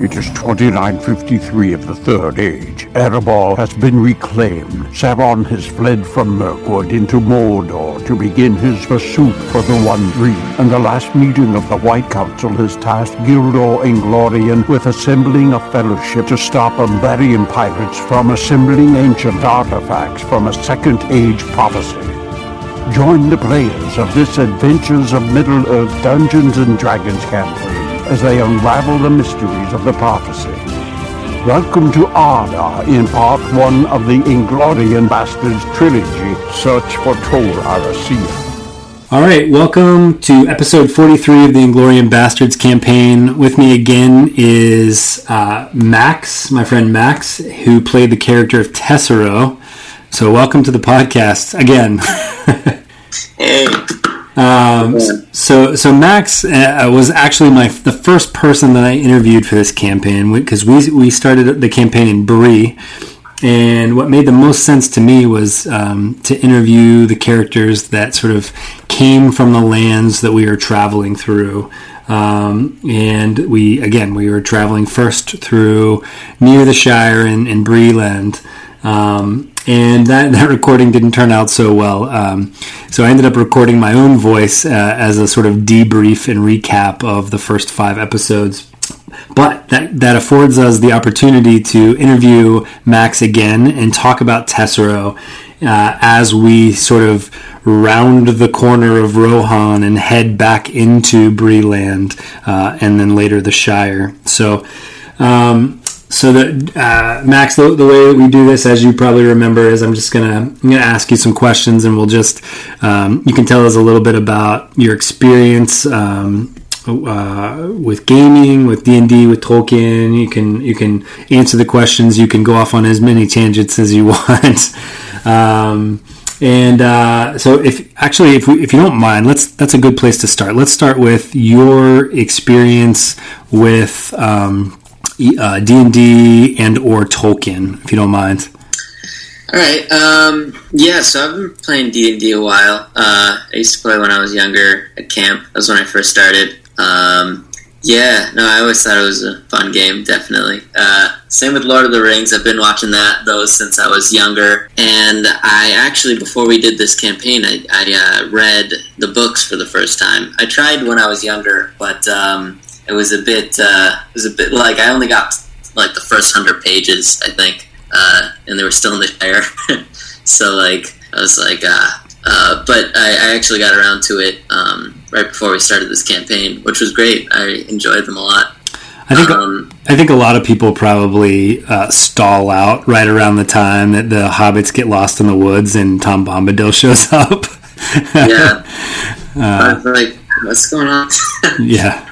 It is 2953 of the Third Age. Erebor has been reclaimed. Sauron has fled from Mirkwood into Mordor to begin his pursuit for the One Ring. And the last meeting of the White Council has tasked Gildor Inglorion with assembling a fellowship to stop Umbarian pirates from assembling ancient artifacts from a Second Age prophecy. Join the players of this Adventures of Middle-earth Dungeons and Dragons campaign as they unravel the mysteries of the prophecy. Welcome to Arda in part one of the Inglorion Bastards trilogy, Search for Tol Arisia. All right, welcome to episode 43 of the Inglorion Bastards campaign. With me again is uh, Max, my friend Max, who played the character of Tessero. So, welcome to the podcast again. hey. Um, so, so Max uh, was actually my the first person that I interviewed for this campaign because we we started the campaign in Bree, and what made the most sense to me was um, to interview the characters that sort of came from the lands that we were traveling through. Um, and we again we were traveling first through near the Shire in, in Breeland. Um, and that, that recording didn't turn out so well. Um, so I ended up recording my own voice uh, as a sort of debrief and recap of the first five episodes. But that, that affords us the opportunity to interview Max again and talk about Tessero uh, as we sort of round the corner of Rohan and head back into Breeland uh, and then later the Shire. So um, so that uh, Max, the, the, way that we do this, as you probably remember, is I'm just gonna I'm gonna ask you some questions, and we'll just um, you can tell us a little bit about your experience um, uh, with gaming, with D and D, with Tolkien. You can you can answer the questions. You can go off on as many tangents as you want. um, and uh, so, if actually, if, we, if you don't mind, let's that's a good place to start. Let's start with your experience with um, uh, D and or Tolkien, if you don't mind. All right. Um, yeah, so I've been playing D and D a while. Uh, I used to play when I was younger at camp. That was when I first started. Um, yeah, no, I always thought it was a fun game. Definitely. Uh, same with Lord of the Rings. I've been watching that those since I was younger. And I actually, before we did this campaign, I, I uh, read the books for the first time. I tried when I was younger, but um, it was a bit uh, it was a bit like I only got like the first hundred pages I think, uh, and they were still in the air. so like I was like, uh, uh, but I, I, actually got around to it um, right before we started this campaign, which was great. I enjoyed them a lot. I think um, I think a lot of people probably uh, stall out right around the time that the hobbits get lost in the woods and Tom Bombadil shows up. yeah, uh, like what's going on? yeah,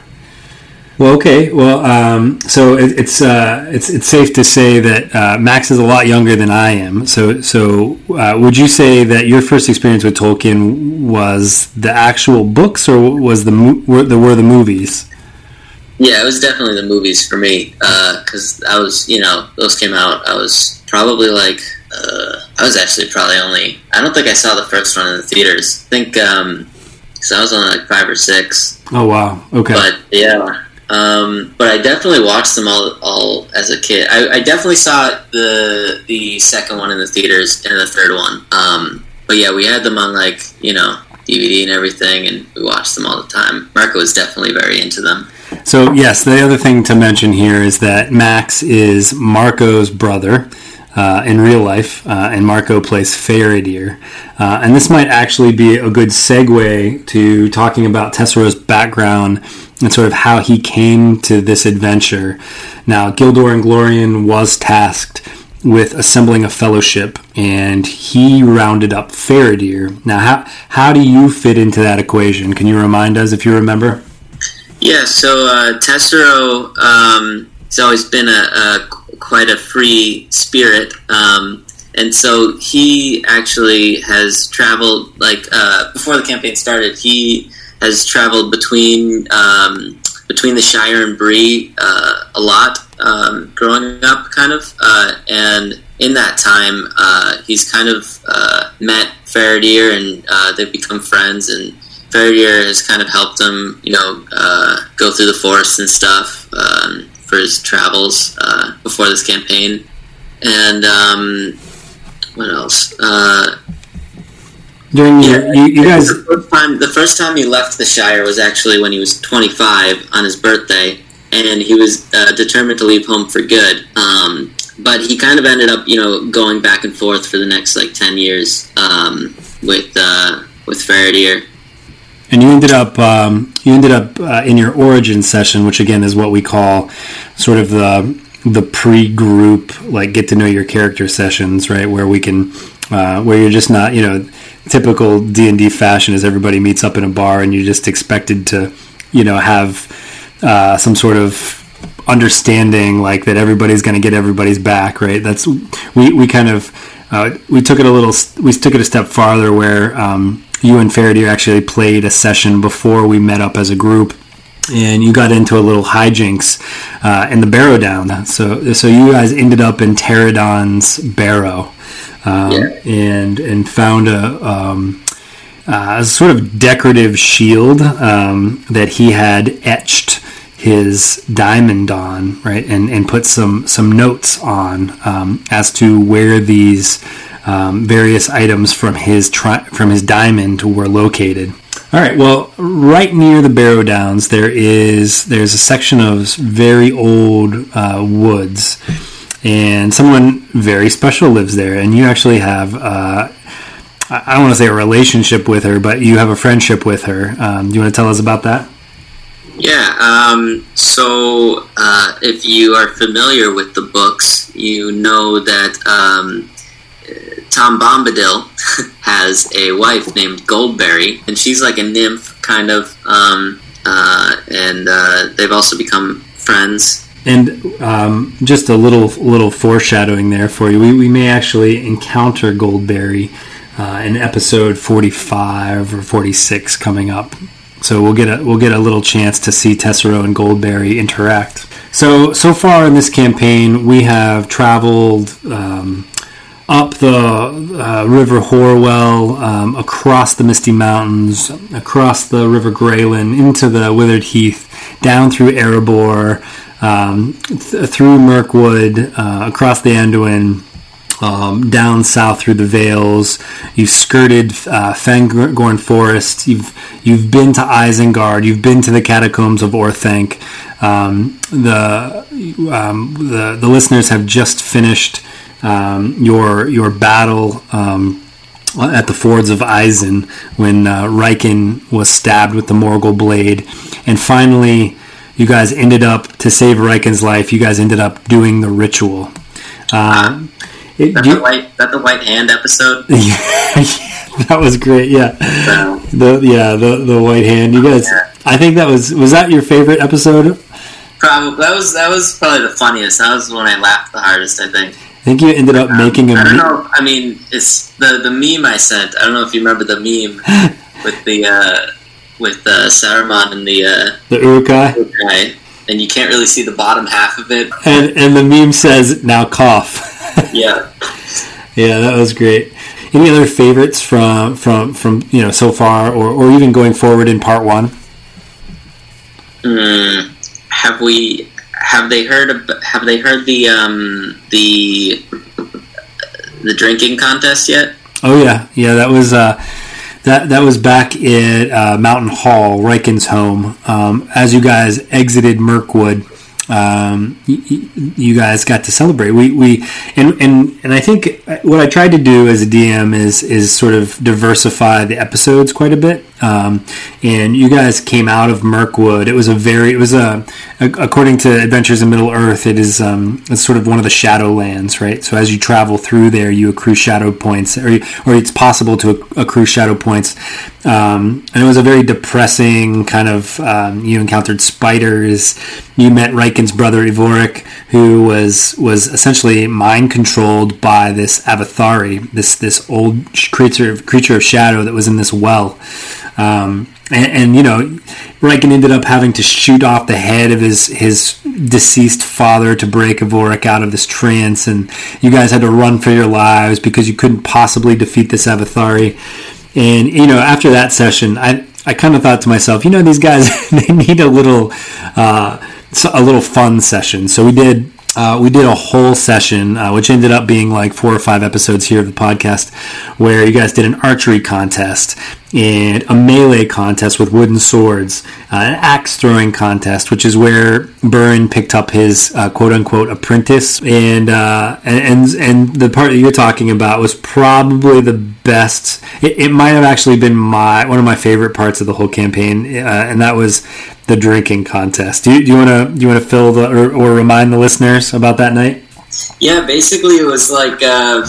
well, okay. Well, um, so it, it's uh, it's it's safe to say that uh, Max is a lot younger than I am. So, so uh, would you say that your first experience with Tolkien was the actual books, or was the were the, were the movies? Yeah, it was definitely the movies for me because uh, I was, you know, those came out. I was probably like, uh, I was actually probably only. I don't think I saw the first one in the theaters. I think um, so. I was only like five or six. Oh wow! Okay. But yeah, um, but I definitely watched them all, all as a kid. I, I, definitely saw the the second one in the theaters and the third one. Um, but yeah, we had them on like you know DVD and everything, and we watched them all the time. Marco was definitely very into them. So yes, the other thing to mention here is that Max is Marco's brother. Uh, in real life, uh, and Marco plays Faradir. Uh, and this might actually be a good segue to talking about Tessero's background and sort of how he came to this adventure. Now, Gildor and Inglorion was tasked with assembling a fellowship, and he rounded up Faradir. Now, how how do you fit into that equation? Can you remind us if you remember? Yeah, so uh, Tessero um, has always been a, a, quite a free spirit. Um, and so he actually has traveled like uh, before the campaign started he has traveled between um, between the Shire and Bree uh, a lot um, growing up, kind of, uh, and in that time, uh, he's kind of uh, met Faradir and uh, they've become friends, and Faradir has kind of helped him, you know, uh, go through the forest and stuff. Um, for his travels before this campaign. And um, what else? During your, you, you guys, the first, time, the first time he left the Shire was actually when he was 25 on his birthday, and he was uh, determined to leave home for good. Um, but he kind of ended up, you know, going back and forth for the next like 10 years um, with uh, with Faradir. and you ended up um, you ended up uh, in your origin session, which again is what we call sort of the the pre-group like get to know your character sessions, right? Where we can uh, where you're just not you know typical D and D fashion is everybody meets up in a bar and you're just expected to you know have uh, some sort of understanding like that everybody's going to get everybody's back right? That's we, we kind of uh, we took it a little we took it a step farther where um, you and Faradir actually played a session before we met up as a group. And you got into a little hijinks uh, in the barrow down. So so you guys ended up in Pterodon's barrow um, Yeah. and and found a um, a sort of decorative shield um, that he had etched his diamond on, right, and, and put some some notes on um, as to where these um, various items from his tri- from his diamond were located. All right. Well, right near the Barrow Downs, there is there's a section of very old uh, woods, and someone very special lives there. And you actually have uh, I don't want to say a relationship with her, but you have a friendship with her. Um, do you want to tell us about that? Yeah, um, so uh, if you are familiar with the books, you know that um, Tom Bombadil has a wife named Goldberry, and she's like a nymph, kind of, um, uh, and uh, they've also become friends. And um, just a little little foreshadowing there for you. We, we may actually encounter Goldberry uh, in episode forty five or forty six coming up. So we'll get a we'll get a little chance to see Tessero and Goldberry interact. So so far in this campaign, we have traveled um, up the uh, River Hoarwell, um, across the Misty Mountains, across the River Greylin, into the Withered Heath, down through Erebor, um, th- through Mirkwood, uh, across the Anduin, um, down south through the Vales. You've skirted uh, Fangorn Forest. You've you've been to Isengard. You've been to the catacombs of Orthanc. Um, the um, the the listeners have just finished um, your your battle. Um, at the fords of Isen, when uh, Riken was stabbed with the Morgul blade, and finally, you guys ended up to save Riken's life. You guys ended up doing the ritual. Um, it- That the white, that the white hand episode. that was great. Yeah, So, the yeah the the white hand. You guys, I think that was was that your favorite episode? probably that was that was probably the funniest. That was when I laughed the hardest. I think. I think you ended up making a. I don't know. I mean, it's the the meme I sent. I don't know if you remember the meme with the uh, with uh, Saruman and the uh, the Uruk-hai, guy, and you can't really see the bottom half of it. and and the meme says now cough. Yeah. Yeah, that was great. Any other favorites from from from you know so far, or, or even going forward in part one? Hmm. have we? Have they heard? Of, have they heard the um, the the drinking contest yet? Oh yeah, yeah. That was uh, that that was back at uh, Mountain Hall, Riken's home. Um, as you guys exited Mirkwood, um, y- y- you guys got to celebrate. We we and and and I think what I tried to do as a DM is is sort of diversify the episodes quite a bit. Um, and you guys came out of Mirkwood. It was a very it was a according to Adventures in Middle Earth, it is um, it's sort of one of the Shadowlands, right? So as you travel through there, you accrue shadow points, or or it's possible to accrue shadow points. Um, and it was a very depressing kind of. Um, you encountered spiders. You met Riken's brother Ivoric, who was was essentially mind controlled by this Avathari, this this old creature creature of shadow that was in this well. Um, and, and you know, Riken ended up having to shoot off the head of his his deceased father to break Ivoric out of this trance, and you guys had to run for your lives because you couldn't possibly defeat this Avathari. And you know, after that session, I I kind of thought to myself, you know, these guys they need a little uh, a little fun session. So we did uh, we did a whole session, uh, which ended up being like four or five episodes here of the podcast, where you guys did an archery contest and a melee contest with wooden swords, uh, an axe throwing contest, which is where Burren picked up his uh, quote unquote apprentice, and, uh, and and the part that you're talking about was probably the best. It, it might have actually been my one of my favorite parts of the whole campaign, uh, and that was the drinking contest. Do you, want to do you want to fill the or, or, remind the listeners about that night? Yeah, basically it was like uh,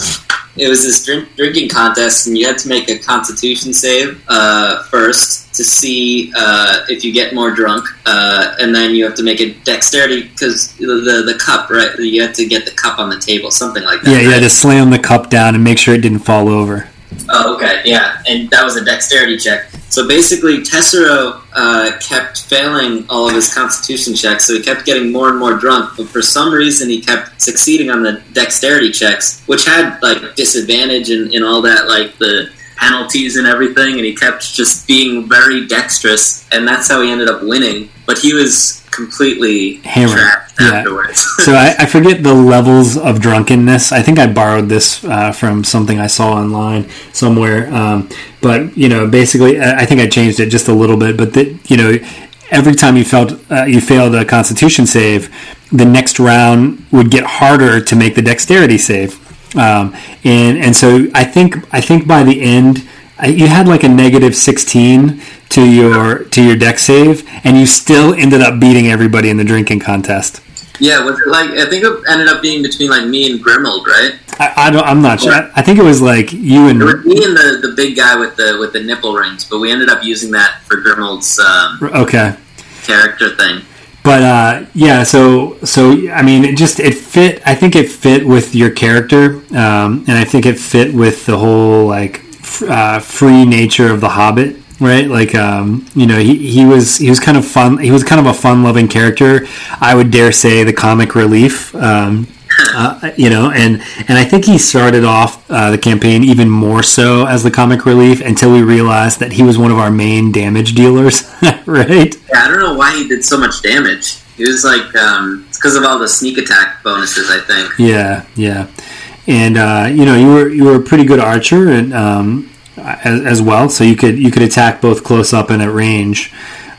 it was this drink, drinking contest, and you had to make a Constitution save uh, first to see uh, if you get more drunk, uh, and then you have to make a Dexterity because the, the, the cup, right? You had to get the cup on the table, something like that. Yeah, you had to slam the cup down and make sure it didn't fall over. Oh, okay, yeah, and that was a dexterity check. So basically, Tessero uh, kept failing all of his Constitution checks, so he kept getting more and more drunk. But for some reason, he kept succeeding on the dexterity checks, which had like disadvantage and, and all that, like the penalties and everything. And he kept just being very dexterous, and that's how he ended up winning. But he was completely hammered yeah. afterwards. so I, I, forget the levels of drunkenness. I think I borrowed this uh, from something I saw online somewhere. Um, but you know, basically, I think I changed it just a little bit. But that you know, every time you felt uh, you failed a Constitution save, the next round would get harder to make the Dexterity save. Um, and and so I think I think by the end you had like a negative 16 to your to your deck save and you still ended up beating everybody in the drinking contest yeah was it like i think it ended up being between like me and grimold right i, I don't i'm not sure I, I, think it was like you and me and the, the big guy with the with the nipple rings but we ended up using that for grimold's um, okay character thing but uh, yeah, so so I mean, it just it fit. I think it fit with your character, um, and I think it fit with the whole like uh, free nature of the Hobbit, right? Like, um, you know, he, he was he was kind of fun. He was kind of a fun loving character. I would dare say the comic relief. Um, uh, you know, and and I think he started off uh, the campaign even more so as the comic relief until we realized that he was one of our main damage dealers, right? Yeah, I don't know why he did so much damage. He was like, um, it's because of all the sneak attack bonuses, I think. Yeah, yeah and uh, you know you were you were a pretty good archer and um, as, as, well, so you could you could attack both close up and at range.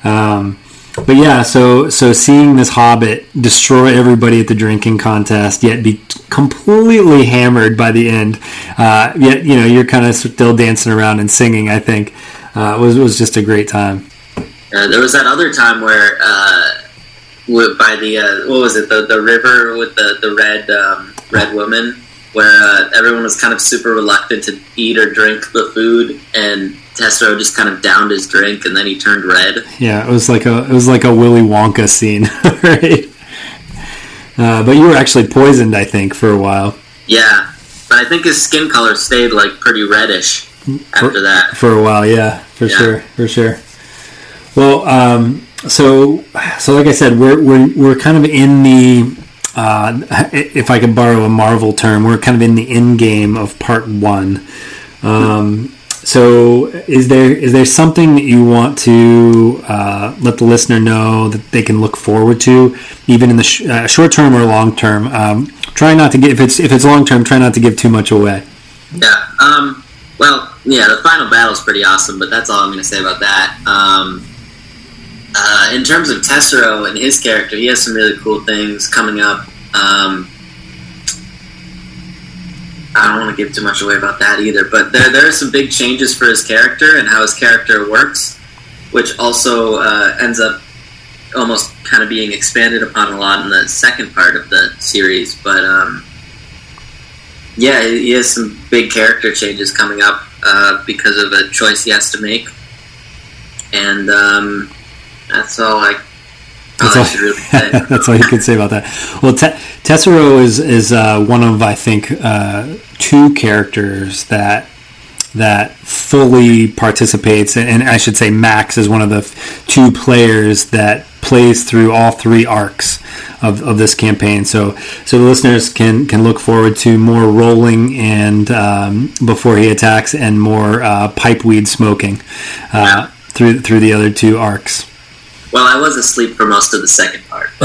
Um, but yeah, so so seeing this hobbit destroy everybody at the drinking contest, yet be completely hammered by the end, uh, yet you know you're kind of still dancing around and singing. I think uh, was was just a great time. Uh, there was that other time where uh, by the uh, what was it the the river with the the red um, red woman where uh, everyone was kind of super reluctant to eat or drink the food, and Tessero just kind of downed his drink, and then he turned red. Yeah, it was like a it was like a Willy Wonka scene, right? Uh, but you were actually poisoned, I think, for a while. Yeah, but I think his skin color stayed like pretty reddish after for, that. For a while, yeah, for yeah. sure, for sure. Well, um, so so like I said, we're we're we're kind of in the uh, if I could borrow a Marvel term, we're kind of in the end game of part one. Um, so, is there is there something that you want to uh, let the listener know that they can look forward to, even in the sh- uh, short term or long term? Um, try not to get if it's if it's long term, try not to give too much away. Yeah. Um, well, yeah, the final battle is pretty awesome, but that's all I'm going to say about that. Um, uh, in terms of Tessero and his character, he has some really cool things coming up. Um, I don't want to give too much away about that either, but there, there are some big changes for his character and how his character works, which also uh, ends up almost kind of being expanded upon a lot in the second part of the series. But um, yeah, he has some big character changes coming up uh, because of a choice he has to make, and um, that's all I. That's all, really that's all you can say about that. Well, Te- Tessero is is uh, one of I think uh, two characters that that fully participates, and I should say Max is one of the two players that plays through all three arcs of, of this campaign. So so the listeners can can look forward to more rolling and um, before he attacks, and more uh, pipe weed smoking. Uh, through through the other two arcs. Well, I was asleep for most of the second part.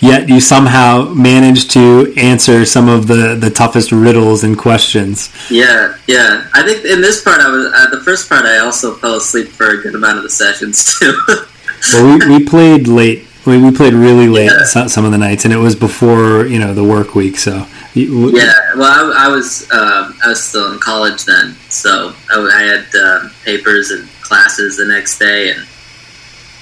Yet you somehow managed to answer some of the, the toughest riddles and questions. yeah, yeah. I think in this part, I was uh, the first part. I also fell asleep for a good amount of the sessions too. Well, we, we played late. We, we played really late Yeah. some, some of the nights, and it was before you know the work week. So yeah. Well, I, I was um, I was still in college then, so I, I had um, papers and classes the next day, and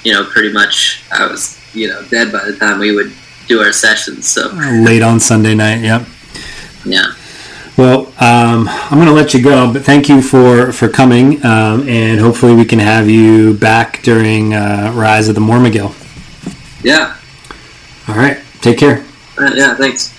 you know, pretty much I was you know dead by the time we would do our sessions. So late on Sunday night. Yep. yeah. Well, um, I'm going to let you go, but thank you for for coming, um, and hopefully we can have you back during uh, Rise of the Mormegil. Yeah. All right. Take care. Uh, yeah. Thanks.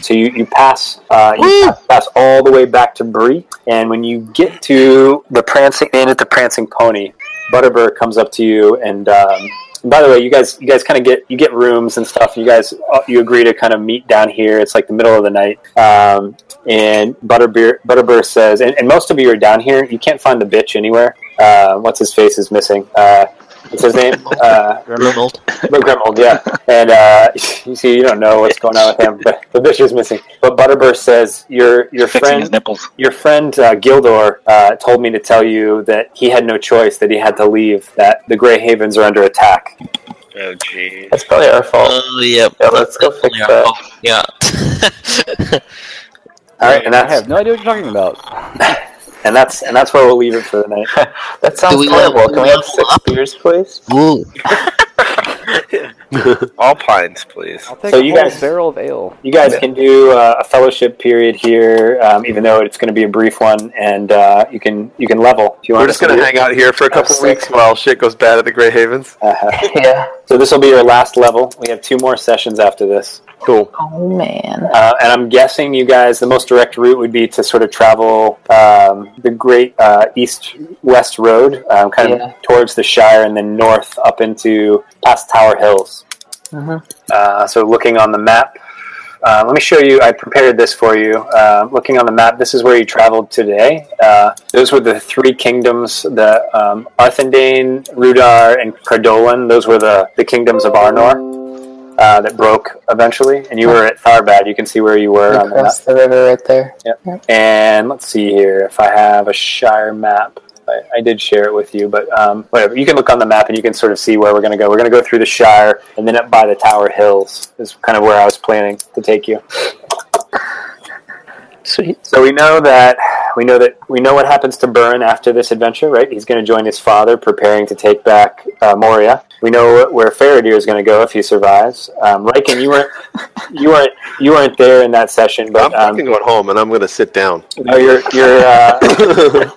So you, you pass uh, you pass, pass all the way back to Bree, and when you get to the prancing inn at the prancing pony, Butterbur comes up to you, and, um, by the way, you guys you guys kind of get you get rooms and stuff. You guys uh, you agree to kind of meet down here. It's like the middle of the night, um, and Butterbur says, and, and most of you are down here. You can't find the bitch anywhere. Uh, what's his face is missing. Uh, what's his name? Uh, Remold. But Grimold, yeah. And uh, you see, you don't know what's going on with him, but the bitch is missing. But Butterburst says your your Fixing his friend nipples. your friend uh, Gildor uh, told me to tell you that he had no choice, that he had to leave, that the Grey Havens are under attack. Oh, jeez. That's probably our fault. Oh, yep. Yeah, let's go fix that. Oh, yeah. All right, and I have no idea what you're talking about. And that's and that's where we'll leave it for the night. That sounds Do we horrible. Can we have six up? beers, please? Ooh. All pines, please. I'll take So a you whole guys- barrel of ale. You guys can do uh, a fellowship period here, um, even though it's going to be a brief one, and uh, you can you can level if you want. We're just gonna hang out here for a couple That's weeks while shit goes bad at the Grey Havens. Uh-huh. Yeah. So this will be your last level. We have two more sessions after this. Cool. Oh man. Uh, and I'm guessing you guys, the most direct route would be to sort of travel um, the great uh, east-west road, um, kind of towards the Shire, and then north up into past Tower Hills. Mhm. Uh, so looking on the map, uh, let me show you. I prepared this for you. Uh, looking on the map, this is where you traveled today. Uh, those were the three kingdoms: the um, Arthedain, Rhudaur, and Cardolan. Those were the, the kingdoms of Arnor uh, that broke eventually. And you were at Tharbad. You can see where you were on the map. Across the river right there. Yep. And let's see here if I have a Shire map. I, I did share it with you, but um, whatever. You can look on the map and you can sort of see where we're going to go. We're going to go through the Shire and then up by the Tower Hills is kind of where I was planning to take you. Sweet. So we know that we know that we know what happens to Burn after this adventure, right? He's going to join his father, preparing to take back uh, Moria. We know where Faradir is going to go if he survives. Um, Riken, you weren't you weren't you weren't there in that session, but I'm um, fucking going home and I'm gonna sit down. no, your your uh,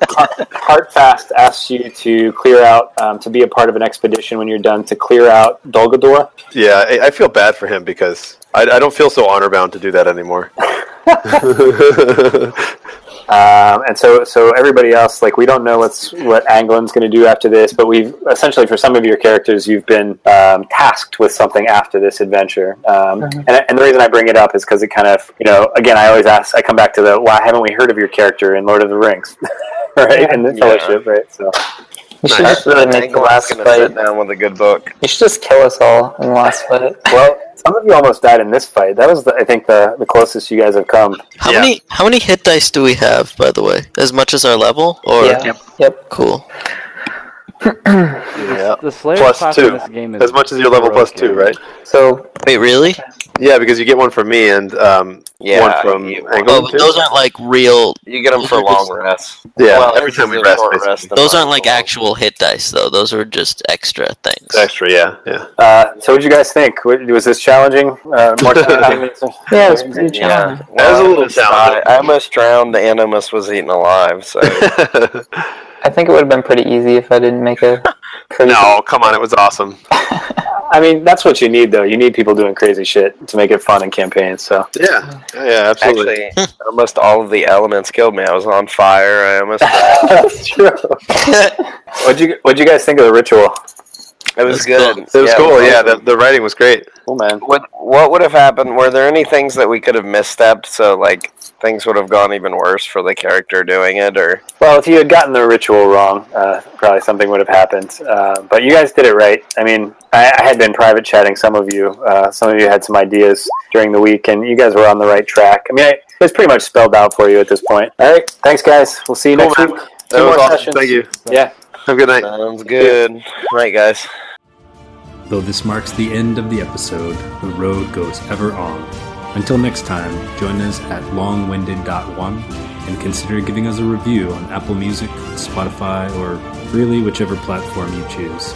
Heartfast asks you to clear out um, to be a part of an expedition when you're done to clear out Dol Guldur. Yeah, I, I feel bad for him because I, I don't feel so honor bound to do that anymore. Um, and so, so everybody else, like we don't know what's what Anglin's going to do after this, but we've essentially for some of your characters, you've been um, tasked with something after this adventure. Um, and, and the reason I bring it up is because it kind of, you know, again, I always ask, I come back to the why haven't we heard of your character in Lord of the Rings, right? In the Yeah. Fellowship, right? So, You should Nice. just really make the last fight. sit down with a good book. You should just kill us all in the last fight. well, some of you almost died in this fight. That was, the, I think, the the closest you guys have come. How Yeah. many how many hit dice do we have, by the way? As much as our level? Or yeah. Yep. cool. Yeah. The Slayer Plus class two. in this game is As much as your level plus two, right? So Wait, really? Yeah, because you get one from me and um, Yeah, one from you- Anglin, Oh, those aren't like real. You get them for long rests. Yeah, Well, every time we rest, rest, Those aren't like long. actual hit dice, though. Those are just extra things. It's extra, yeah, yeah. Uh, so, what did you guys think? Was this challenging? Uh, more challenging? yeah, it was pretty Yeah. challenging. That was a I little almost challenging. I almost drowned and almost was eaten alive. So I think it would have been pretty easy if I didn't make a crazy. no, come on, it was awesome. I mean, that's what you need, though. You need people doing crazy shit to make it fun in campaigns. So, Yeah, yeah, absolutely. actually, almost all of the elements killed me. I was on fire. I almost. that's true. what'd you What'd you guys think of the ritual? It was That's good. cool. It was Yeah, cool. was Yeah, awesome. the, the writing was great. Cool, man. What what would have happened? Were there any things that we could have misstepped? So like things would have gone even worse for the character doing it, or Well, if you had gotten the ritual wrong, uh, probably something would have happened. Uh, but you guys did it right. I mean, I, I had been private chatting some of you. Uh, some of you had some ideas during the week, and you guys were on the right track. I mean, I, it was pretty much spelled out for you at this point. All right, thanks, guys. We'll see you Cool, next man. week. Two more awesome. sessions. Thank you. Yeah. Have a good night. sounds good. Right, guys. Though this marks the end of the episode, the road goes ever on. Until next time, join us at longwinded.one and consider giving us a review on Apple Music, Spotify, or really whichever platform you choose.